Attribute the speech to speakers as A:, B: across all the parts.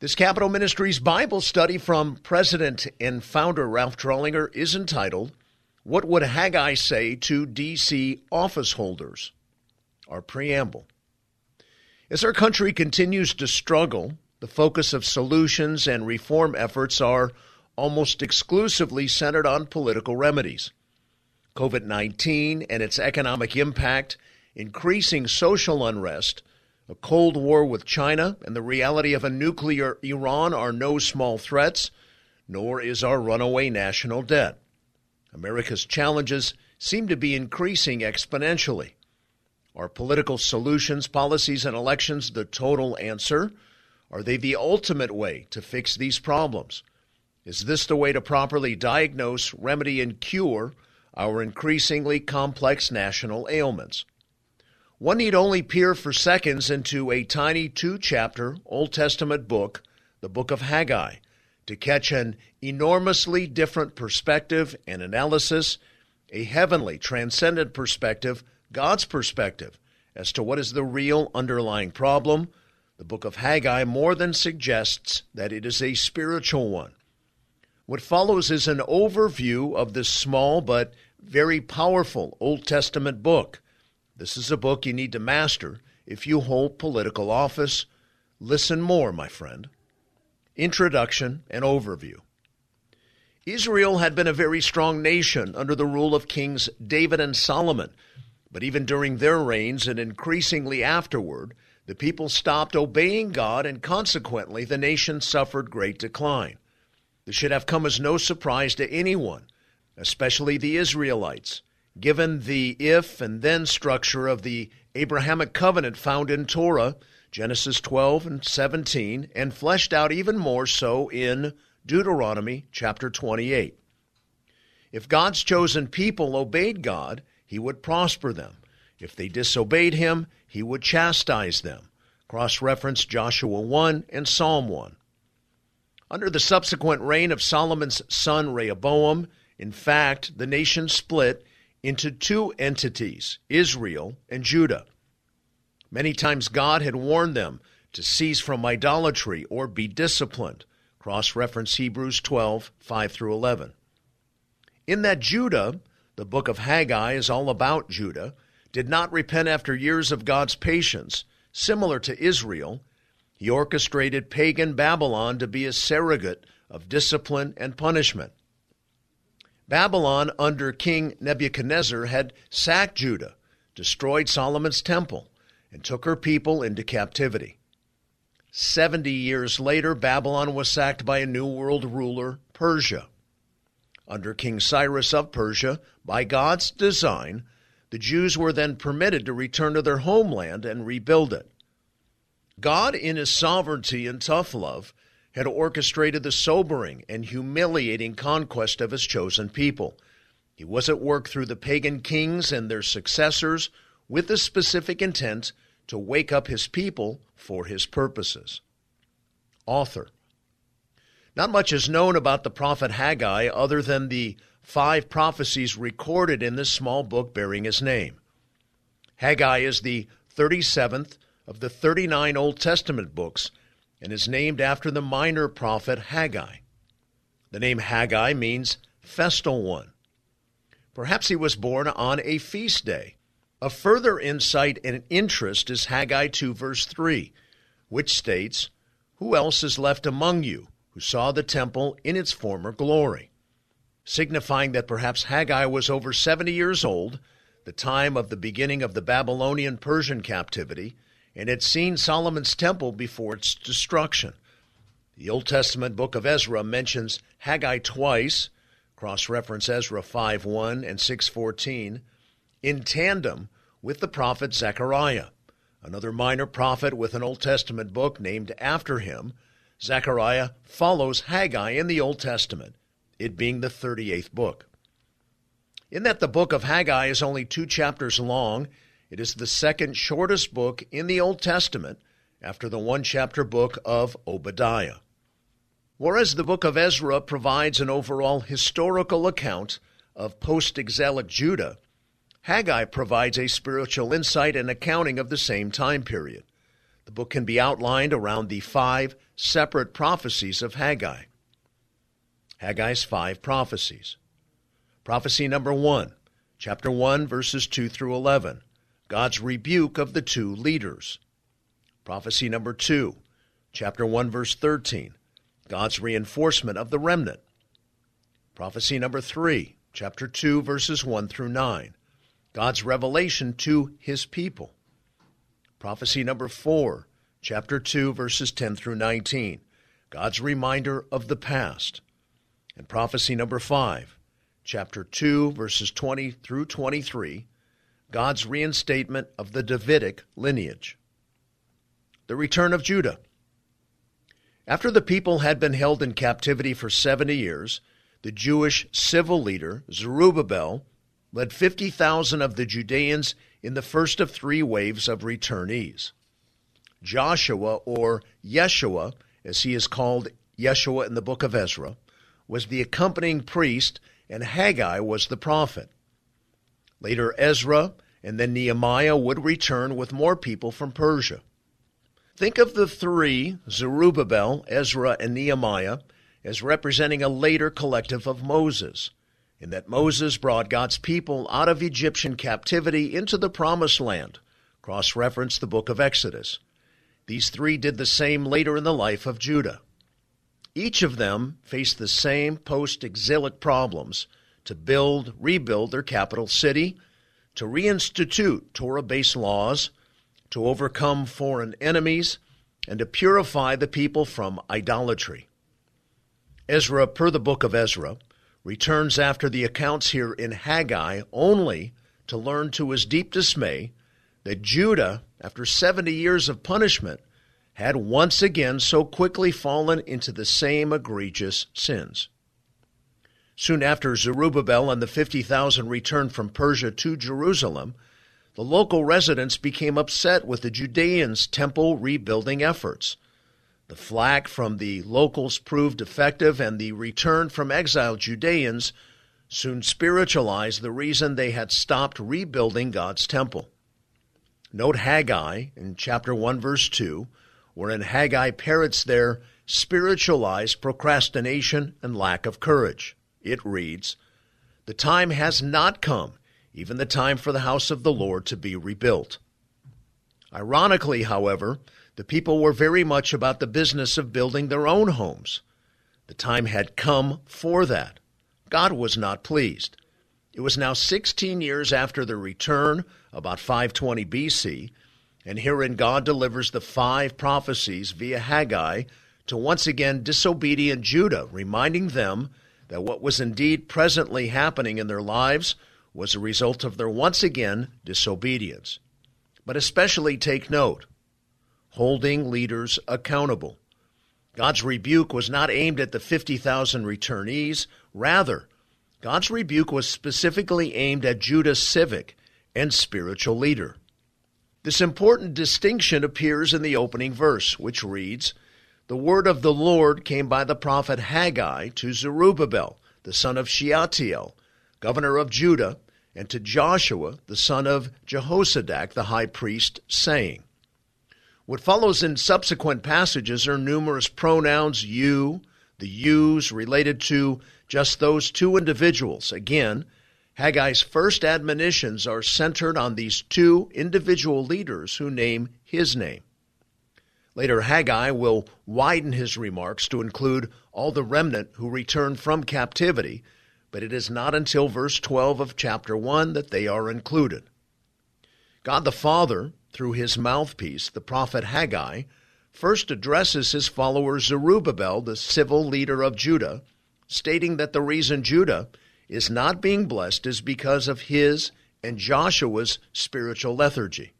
A: This Capitol Ministries Bible study from President and founder Ralph Drollinger is entitled, What Would Haggai Say to D.C. Office Holders? Our preamble. As our country continues to struggle, the focus of solutions and reform efforts are almost exclusively centered on political remedies. COVID 19 and its economic impact, increasing social unrest, a Cold War with China and the reality of a nuclear Iran are no small threats, nor is our runaway national debt. America's challenges seem to be increasing exponentially. Are political solutions, policies, and elections the total answer? Are they the ultimate way to fix these problems? Is this the way to properly diagnose, remedy, and cure our increasingly complex national ailments? One need only peer for seconds into a tiny two chapter Old Testament book, the book of Haggai, to catch an enormously different perspective and analysis, a heavenly, transcendent perspective, God's perspective, as to what is the real underlying problem. The book of Haggai more than suggests that it is a spiritual one. What follows is an overview of this small but very powerful Old Testament book this is a book you need to master if you hold political office. Listen more, my friend. Introduction and Overview Israel had been a very strong nation under the rule of kings David and Solomon, but even during their reigns and increasingly afterward, the people stopped obeying God and consequently the nation suffered great decline. This should have come as no surprise to anyone, especially the Israelites given the if and then structure of the Abrahamic covenant found in Torah, Genesis 12 and 17, and fleshed out even more so in Deuteronomy chapter 28. If God's chosen people obeyed God, he would prosper them. If they disobeyed him, he would chastise them. Cross reference Joshua 1 and Psalm 1. Under the subsequent reign of Solomon's son Rehoboam, in fact, the nation split into two entities, Israel and Judah. Many times God had warned them to cease from idolatry or be disciplined. Cross reference Hebrews 12, 5 through 11. In that Judah, the book of Haggai is all about Judah, did not repent after years of God's patience, similar to Israel. He orchestrated pagan Babylon to be a surrogate of discipline and punishment. Babylon under King Nebuchadnezzar had sacked Judah, destroyed Solomon's temple, and took her people into captivity. Seventy years later, Babylon was sacked by a New World ruler, Persia. Under King Cyrus of Persia, by God's design, the Jews were then permitted to return to their homeland and rebuild it. God, in his sovereignty and tough love, had orchestrated the sobering and humiliating conquest of his chosen people. He was at work through the pagan kings and their successors with the specific intent to wake up his people for his purposes. Author Not much is known about the prophet Haggai other than the five prophecies recorded in this small book bearing his name. Haggai is the 37th of the 39 Old Testament books and is named after the minor prophet Haggai. The name Haggai means festal one. Perhaps he was born on a feast day. A further insight and interest is Haggai 2, verse 3, which states, Who else is left among you who saw the temple in its former glory? Signifying that perhaps Haggai was over 70 years old, the time of the beginning of the Babylonian Persian captivity, and had seen Solomon's temple before its destruction. The Old Testament book of Ezra mentions Haggai twice, cross reference Ezra 5:1 and 6:14, in tandem with the prophet Zechariah, another minor prophet with an Old Testament book named after him. Zechariah follows Haggai in the Old Testament, it being the 38th book. In that the book of Haggai is only two chapters long, it is the second shortest book in the Old Testament after the one chapter book of Obadiah. Whereas the book of Ezra provides an overall historical account of post exilic Judah, Haggai provides a spiritual insight and accounting of the same time period. The book can be outlined around the five separate prophecies of Haggai. Haggai's five prophecies. Prophecy number one, chapter 1, verses 2 through 11. God's rebuke of the two leaders. Prophecy number 2, chapter 1, verse 13. God's reinforcement of the remnant. Prophecy number 3, chapter 2, verses 1 through 9. God's revelation to his people. Prophecy number 4, chapter 2, verses 10 through 19. God's reminder of the past. And prophecy number 5, chapter 2, verses 20 through 23. God's reinstatement of the Davidic lineage. The return of Judah. After the people had been held in captivity for 70 years, the Jewish civil leader, Zerubbabel, led 50,000 of the Judeans in the first of three waves of returnees. Joshua, or Yeshua, as he is called Yeshua in the book of Ezra, was the accompanying priest, and Haggai was the prophet. Later, Ezra and then Nehemiah would return with more people from Persia. Think of the three, Zerubbabel, Ezra, and Nehemiah, as representing a later collective of Moses in that Moses brought God's people out of Egyptian captivity into the Promised Land. Cross reference the book of Exodus. These three did the same later in the life of Judah. Each of them faced the same post exilic problems to build, rebuild their capital city, to reinstitute Torah based laws, to overcome foreign enemies, and to purify the people from idolatry. Ezra, per the book of Ezra, returns after the accounts here in Haggai only to learn to his deep dismay that Judah, after 70 years of punishment, had once again so quickly fallen into the same egregious sins. Soon after Zerubbabel and the 50,000 returned from Persia to Jerusalem, the local residents became upset with the Judeans' temple rebuilding efforts. The flack from the locals proved effective, and the return from exiled Judeans soon spiritualized the reason they had stopped rebuilding God's temple. Note Haggai in chapter 1, verse 2, wherein Haggai parrots their spiritualized procrastination and lack of courage. It reads, The time has not come, even the time for the house of the Lord to be rebuilt. Ironically, however, the people were very much about the business of building their own homes. The time had come for that. God was not pleased. It was now 16 years after the return, about 520 BC, and herein God delivers the five prophecies via Haggai to once again disobedient Judah, reminding them that what was indeed presently happening in their lives was a result of their once again disobedience. But especially take note holding leaders accountable. God's rebuke was not aimed at the 50,000 returnees. Rather, God's rebuke was specifically aimed at Judah's civic and spiritual leader. This important distinction appears in the opening verse, which reads, The word of the Lord came by the prophet Haggai to Zerubbabel, the son of Shealtiel, governor of Judah, and to Joshua, the son of Jehozadak, the high priest, saying, what follows in subsequent passages are numerous pronouns, you, the yous related to just those two individuals. Again, Haggai's first admonitions are centered on these two individual leaders who name his name. Later, Haggai will widen his remarks to include all the remnant who return from captivity, but it is not until verse 12 of chapter 1 that they are included. God the Father through his mouthpiece, the prophet Haggai, first addresses his follower Zerubbabel, the civil leader of Judah, stating that the reason Judah is not being blessed is because of his and Joshua's spiritual lethargy.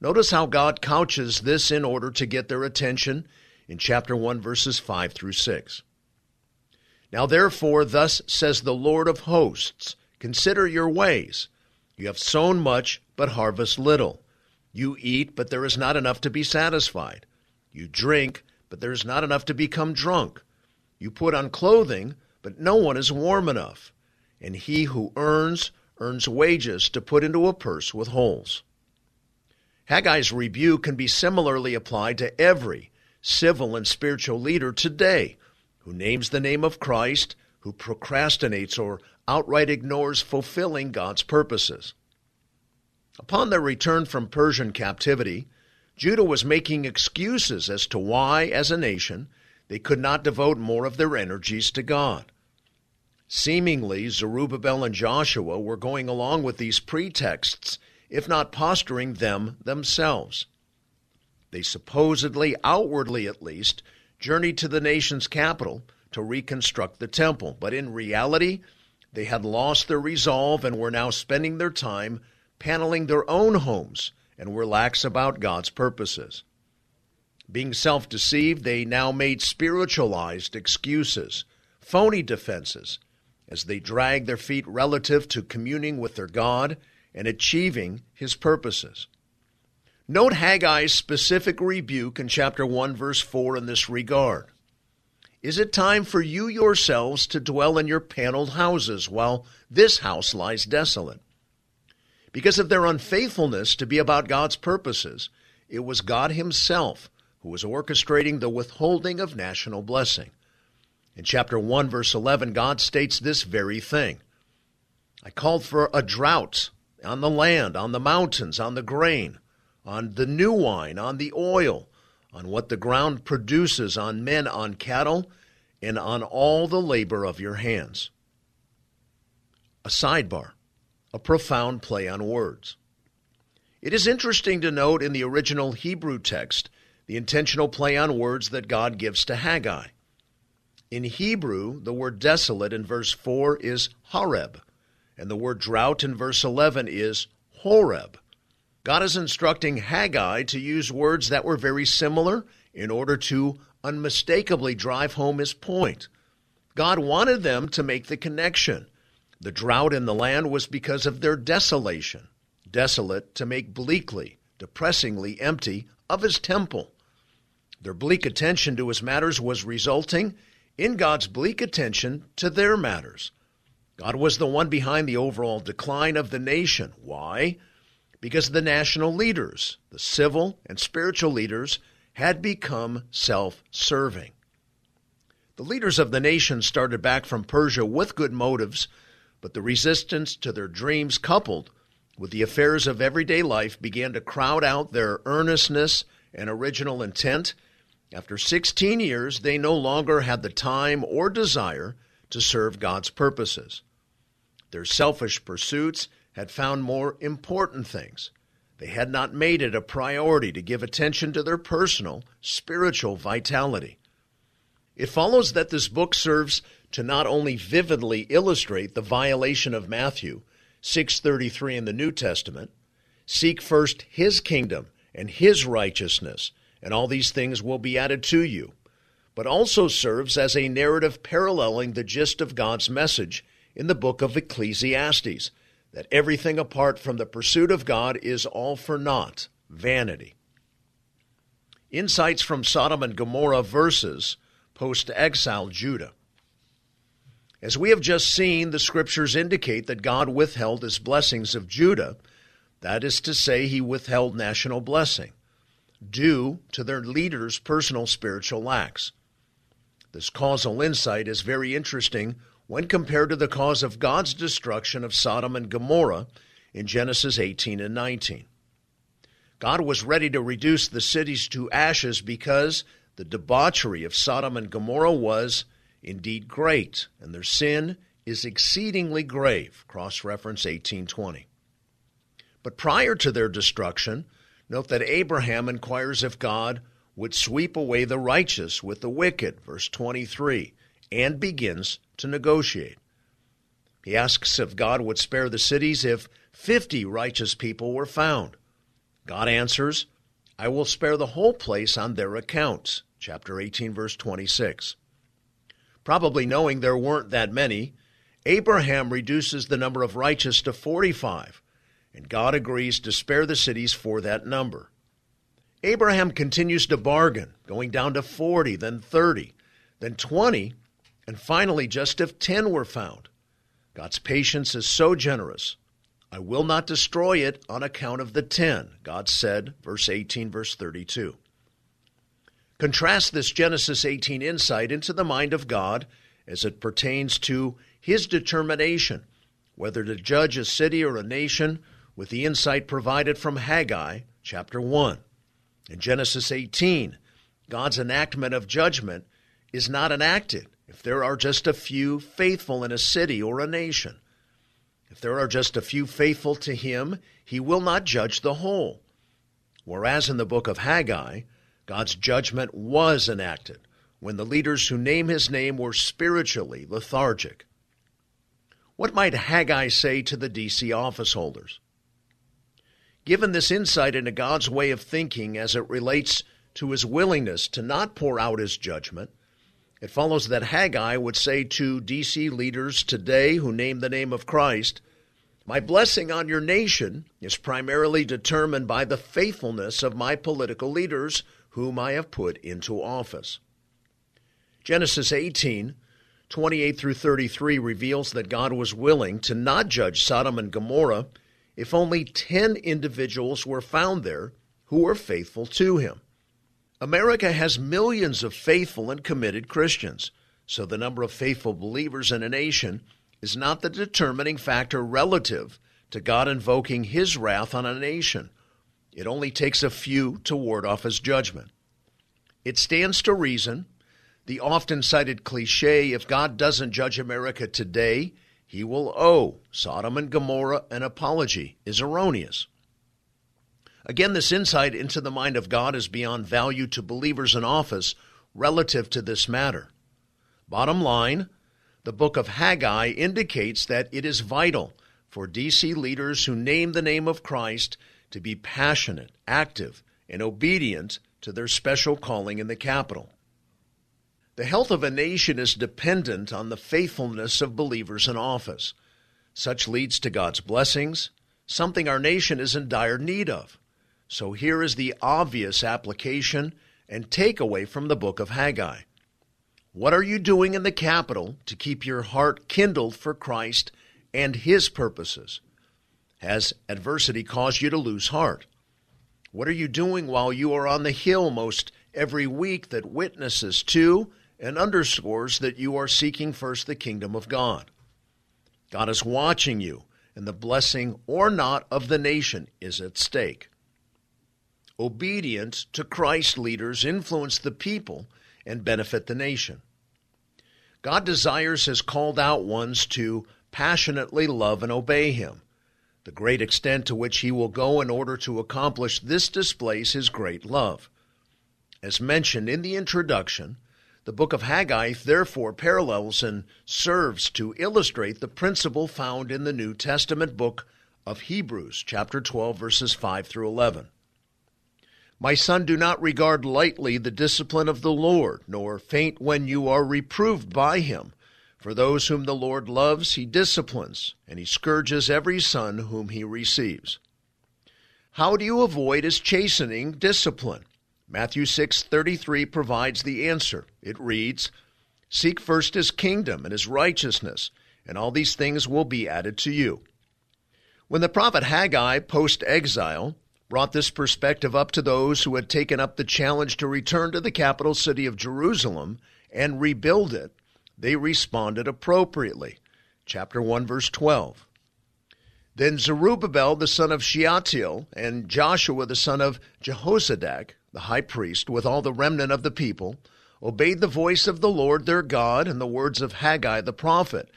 A: Notice how God couches this in order to get their attention in chapter 1, verses 5 through 6. Now, therefore, thus says the Lord of hosts Consider your ways. You have sown much, but harvest little. You eat, but there is not enough to be satisfied. You drink, but there is not enough to become drunk. You put on clothing, but no one is warm enough. And he who earns, earns wages to put into a purse with holes. Haggai's rebuke can be similarly applied to every civil and spiritual leader today who names the name of Christ, who procrastinates or outright ignores fulfilling God's purposes. Upon their return from Persian captivity, Judah was making excuses as to why, as a nation, they could not devote more of their energies to God. Seemingly, Zerubbabel and Joshua were going along with these pretexts if not posturing them themselves. They supposedly, outwardly at least, journeyed to the nation's capital to reconstruct the temple, but in reality, they had lost their resolve and were now spending their time paneling their own homes and were lax about God's purposes. Being self deceived, they now made spiritualized excuses, phony defenses, as they dragged their feet relative to communing with their God and achieving his purposes. Note Haggai's specific rebuke in chapter 1, verse 4 in this regard. Is it time for you yourselves to dwell in your paneled houses while this house lies desolate? Because of their unfaithfulness to be about God's purposes, it was God Himself who was orchestrating the withholding of national blessing. In chapter 1, verse 11, God states this very thing I called for a drought on the land, on the mountains, on the grain, on the new wine, on the oil, on what the ground produces, on men, on cattle, and on all the labor of your hands. A sidebar, a profound play on words. It is interesting to note in the original Hebrew text the intentional play on words that God gives to Haggai. In Hebrew, the word desolate in verse 4 is Hareb, and the word drought in verse 11 is Horeb. God is instructing Haggai to use words that were very similar in order to unmistakably drive home his point. God wanted them to make the connection. The drought in the land was because of their desolation, desolate to make bleakly, depressingly empty of his temple. Their bleak attention to his matters was resulting in God's bleak attention to their matters. God was the one behind the overall decline of the nation. Why? Because the national leaders, the civil and spiritual leaders, had become self serving. The leaders of the nation started back from Persia with good motives, but the resistance to their dreams, coupled with the affairs of everyday life, began to crowd out their earnestness and original intent. After 16 years, they no longer had the time or desire to serve God's purposes. Their selfish pursuits had found more important things. They had not made it a priority to give attention to their personal, spiritual vitality. It follows that this book serves to not only vividly illustrate the violation of Matthew 6:33 in the New Testament, seek first his kingdom and his righteousness, and all these things will be added to you, but also serves as a narrative paralleling the gist of God's message in the book of Ecclesiastes that everything apart from the pursuit of God is all for naught, vanity. Insights from Sodom and Gomorrah versus post exile Judah. As we have just seen, the scriptures indicate that God withheld his blessings of Judah, that is to say, he withheld national blessing, due to their leaders' personal spiritual lacks. This causal insight is very interesting when compared to the cause of God's destruction of Sodom and Gomorrah in Genesis 18 and 19. God was ready to reduce the cities to ashes because the debauchery of Sodom and Gomorrah was indeed great, and their sin is exceedingly grave. Cross reference 1820. But prior to their destruction, note that Abraham inquires if God would sweep away the righteous with the wicked, verse 23, and begins to negotiate. He asks if God would spare the cities if 50 righteous people were found. God answers, I will spare the whole place on their accounts. Chapter 18, verse 26. Probably knowing there weren't that many, Abraham reduces the number of righteous to 45, and God agrees to spare the cities for that number. Abraham continues to bargain, going down to 40, then 30, then 20, and finally, just if 10 were found. God's patience is so generous, I will not destroy it on account of the ten, God said, verse 18, verse 32. Contrast this Genesis 18 insight into the mind of God as it pertains to his determination whether to judge a city or a nation with the insight provided from Haggai chapter 1. In Genesis 18, God's enactment of judgment is not enacted if there are just a few faithful in a city or a nation. If there are just a few faithful to him, he will not judge the whole. Whereas in the book of Haggai, God's judgment was enacted when the leaders who name his name were spiritually lethargic. What might Haggai say to the DC office holders? Given this insight into God's way of thinking as it relates to his willingness to not pour out his judgment, it follows that Haggai would say to DC leaders today who name the name of Christ, My blessing on your nation is primarily determined by the faithfulness of my political leaders whom I have put into office. Genesis 18, 28 through 33 reveals that God was willing to not judge Sodom and Gomorrah if only 10 individuals were found there who were faithful to him. America has millions of faithful and committed Christians, so the number of faithful believers in a nation is not the determining factor relative to God invoking his wrath on a nation. It only takes a few to ward off his judgment. It stands to reason the often cited cliche if God doesn't judge America today, he will owe Sodom and Gomorrah an apology is erroneous. Again, this insight into the mind of God is beyond value to believers in office relative to this matter. Bottom line, the book of Haggai indicates that it is vital for DC leaders who name the name of Christ to be passionate, active, and obedient to their special calling in the capital. The health of a nation is dependent on the faithfulness of believers in office. Such leads to God's blessings, something our nation is in dire need of. So here is the obvious application and takeaway from the book of Haggai. What are you doing in the capital to keep your heart kindled for Christ and His purposes? Has adversity caused you to lose heart? What are you doing while you are on the hill most every week that witnesses to and underscores that you are seeking first the kingdom of God? God is watching you, and the blessing or not of the nation is at stake obedience to Christ leaders influence the people and benefit the nation. God desires his called out ones to passionately love and obey him. The great extent to which he will go in order to accomplish this displays his great love. As mentioned in the introduction, the book of Haggai therefore parallels and serves to illustrate the principle found in the New Testament book of Hebrews, chapter 12, verses 5 through 11. My son, do not regard lightly the discipline of the Lord, nor faint when you are reproved by him. For those whom the Lord loves, he disciplines, and he scourges every son whom he receives. How do you avoid his chastening discipline? Matthew 6:33 provides the answer. It reads, "Seek first his kingdom and his righteousness, and all these things will be added to you." When the prophet Haggai post-exile brought this perspective up to those who had taken up the challenge to return to the capital city of Jerusalem and rebuild it, they responded appropriately. Chapter 1, verse 12. Then Zerubbabel the son of Shealtiel and Joshua the son of Jehozadak, the high priest, with all the remnant of the people, obeyed the voice of the Lord their God and the words of Haggai the prophet,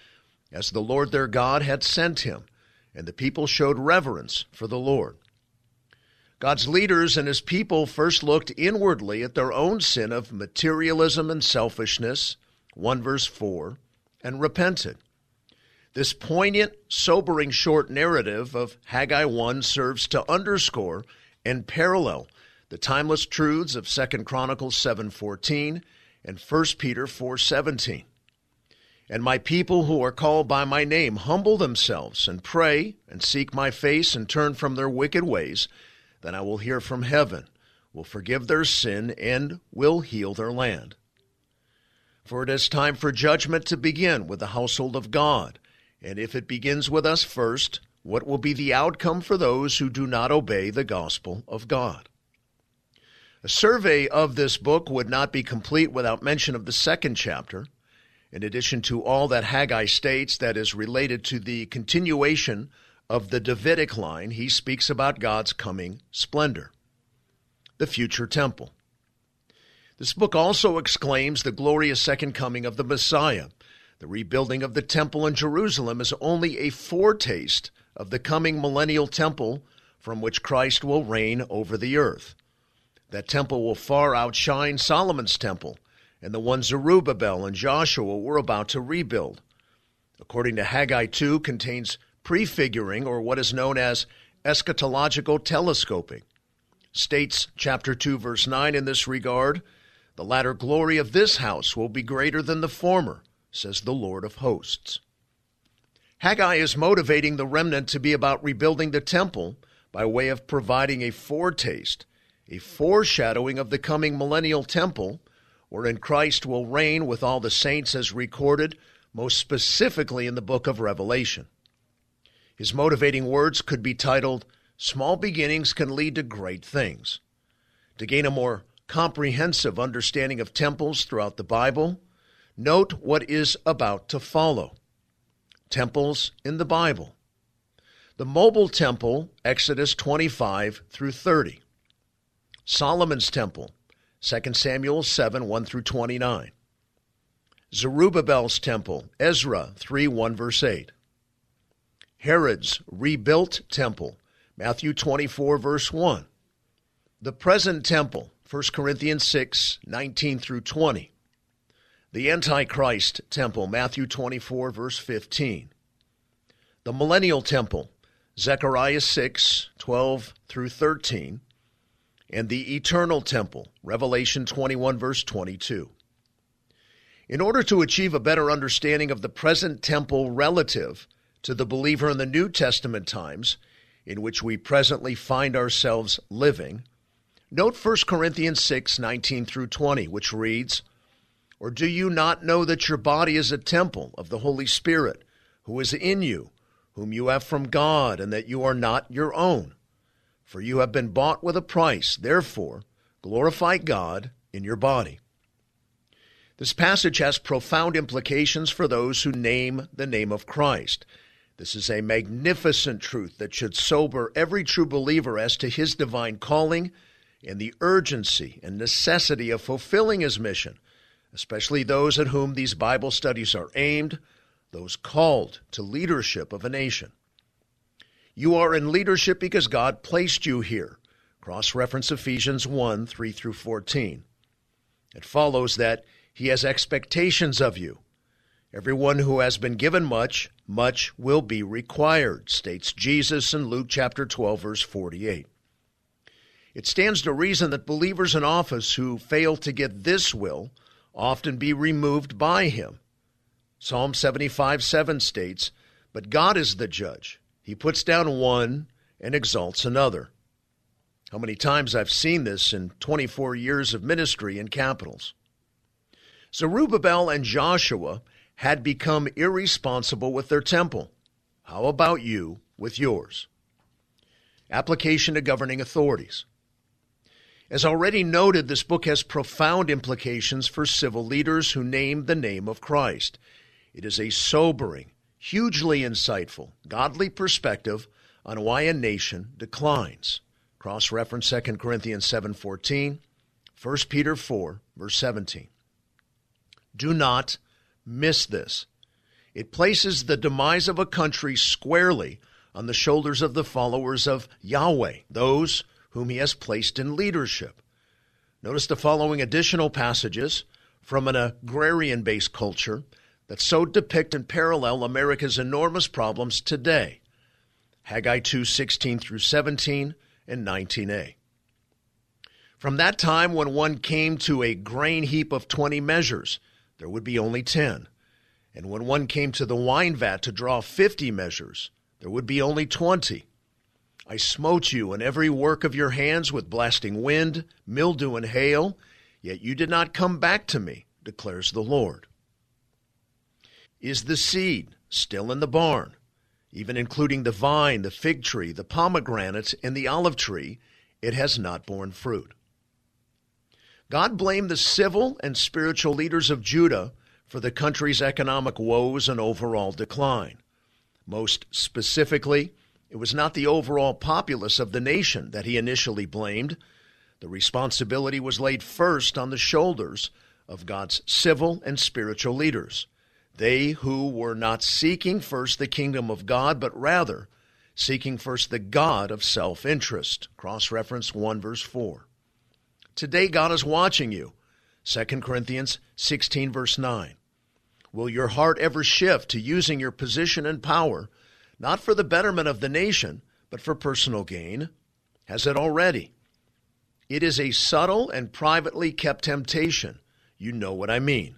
A: as the Lord their God had sent him, and the people showed reverence for the Lord. God's leaders and his people first looked inwardly at their own sin of materialism and selfishness, 1 verse 4, and repented. This poignant, sobering short narrative of Haggai 1 serves to underscore and parallel the timeless truths of 2 Chronicles 7:14 and 1 Peter 4:17. And my people who are called by my name humble themselves and pray and seek my face and turn from their wicked ways, then I will hear from heaven, will forgive their sin, and will heal their land. For it is time for judgment to begin with the household of God, and if it begins with us first, What will be the outcome for those who do not obey the gospel of God? A survey of this book would not be complete without mention of the second chapter, in addition to all that Haggai states that is related to the continuation of the Davidic line, he speaks about God's coming splendor, the future temple. This book also exclaims the glorious second coming of the Messiah. The rebuilding of the temple in Jerusalem is only a foretaste of the coming millennial temple from which Christ will reign over the earth. That temple will far outshine Solomon's temple and the one Zerubbabel and Joshua were about to rebuild. According to Haggai 2, contains prefiguring or what is known as eschatological telescoping. States chapter 2 verse 9 in this regard, the latter glory of this house will be greater than the former, says the Lord of hosts. Haggai is motivating the remnant to be about rebuilding the temple by way of providing a foretaste, a foreshadowing of the coming millennial temple wherein Christ will reign with all the saints as recorded, most specifically in the book of Revelation. His motivating words could be titled, Small Beginnings Can Lead to Great Things. To gain a more comprehensive understanding of temples throughout the Bible, note what is about to follow. Temples in the Bible. The mobile temple, Exodus 25 through 30. Solomon's temple, 2 Samuel 7 1 through 29. Zerubbabel's temple, Ezra 3 1 verse 8. Herod's rebuilt temple, Matthew 24 verse 1. The present temple, 1 Corinthians 6 19 through 20. The Antichrist temple, Matthew 24 verse 15. The millennial temple, Zechariah 6 12 through 13 and the eternal temple, Revelation 21, verse 22. In order to achieve a better understanding of the present temple relative to the believer in the New Testament times, in which we presently find ourselves living, note 1 Corinthians 6, 19 through 20, which reads, Or do you not know that your body is a temple of the Holy Spirit, who is in you, whom you have from God, and that you are not your own? For you have been bought with a price. Therefore, glorify God in your body. This passage has profound implications for those who name the name of Christ. This is a magnificent truth that should sober every true believer as to his divine calling and the urgency and necessity of fulfilling his mission, especially those at whom these Bible studies are aimed, those called to leadership of a nation. You are in leadership because God placed you here. Cross reference Ephesians 1 3 through 14. It follows that He has expectations of you. Everyone who has been given much, much will be required, states Jesus in Luke chapter 12, verse 48. It stands to reason that believers in office who fail to get this will often be removed by Him. Psalm 75 7 states, But God is the judge. He puts down one and exalts another. How many times I've seen this in 24 years of ministry in capitals. Zerubbabel and Joshua had become irresponsible with their temple. How about you with yours? Application to governing authorities. As already noted, this book has profound implications for civil leaders who name the name of Christ. It is a sobering hugely insightful, godly perspective on why a nation declines. Cross reference 2 Corinthians 7:14, 1 Peter 4 verse 17. Do not miss this. It places the demise of a country squarely on the shoulders of the followers of Yahweh, those whom he has placed in leadership. Notice the following additional passages from an agrarian based culture that so depict and parallel America's enormous problems today. Haggai 2:16 through 17 and 19a. From that time when one came to a grain heap of 20 measures, there would be only 10. And when one came to the wine vat to draw 50 measures, there would be only 20. I smote you in every work of your hands with blasting wind, mildew, and hail, yet you did not come back to me, declares the Lord. Is the seed still in the barn? even including the vine, the fig tree, the pomegranate, and the olive tree, it has not borne fruit. God blamed the civil and spiritual leaders of Judah for the country's economic woes and overall decline. Most specifically, it was not the overall populace of the nation that he initially blamed. The responsibility was laid first on the shoulders of God's civil and spiritual leaders. They who were not seeking first the kingdom of God, but rather seeking first the God of self interest. Cross reference 1 verse 4. Today, God is watching you. 2 Corinthians 16 verse 9. Will your heart ever shift to using your position and power, not for the betterment of the nation, but for personal gain? Has it already? It is a subtle and privately kept temptation. You know what I mean.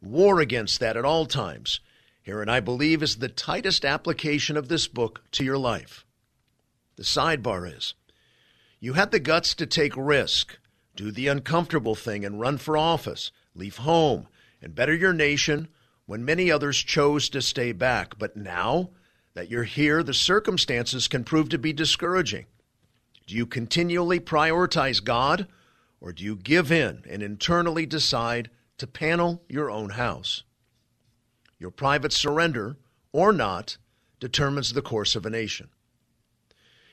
A: War against that at all times. Herein, I believe, is the tightest application of this book to your life. The sidebar is you had the guts to take risk, do the uncomfortable thing, and run for office, leave home, and better your nation when many others chose to stay back. But now that you're here, the circumstances can prove to be discouraging. Do you continually prioritize God, or do you give in and internally decide to panel your own house? Your private surrender, or not, determines the course of a nation.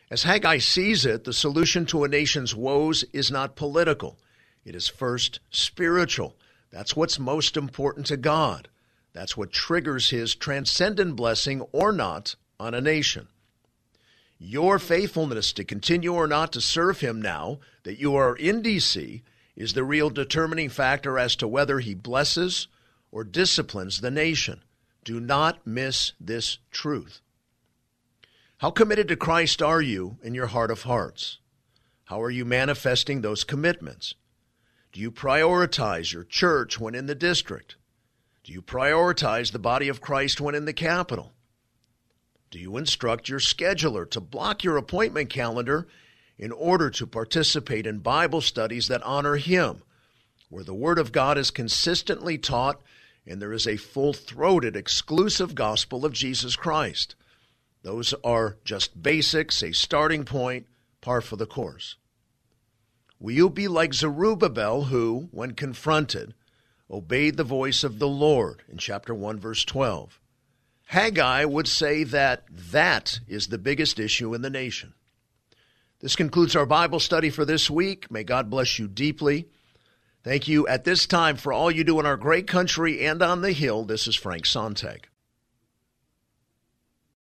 A: As Haggai sees it, the solution to a nation's woes is not political. It is first spiritual. That's what's most important to God. That's what triggers his transcendent blessing or not on a nation. Your faithfulness to continue or not to serve him now that you are in D.C. is the real determining factor as to whether he blesses or disciplines the nation. Do not miss this truth. How committed to Christ are you in your heart of hearts? How are you manifesting those commitments? Do you prioritize your church when in the district? Do you prioritize the body of Christ when in the capital? Do you instruct your scheduler to block your appointment calendar in order to participate in Bible studies that honor Him, where the Word of God is consistently taught and there is a full throated, exclusive gospel of Jesus Christ? Those are just basics, a starting point, par for the course. Will you be like Zerubbabel, who, when confronted, obeyed the voice of the Lord in chapter 1, verse 12. Haggai would say that that is the biggest issue in the nation. This concludes our Bible study for this week. May God bless you deeply. Thank you at this time for all you do in our great country and on the Hill. This is Frank Sontag.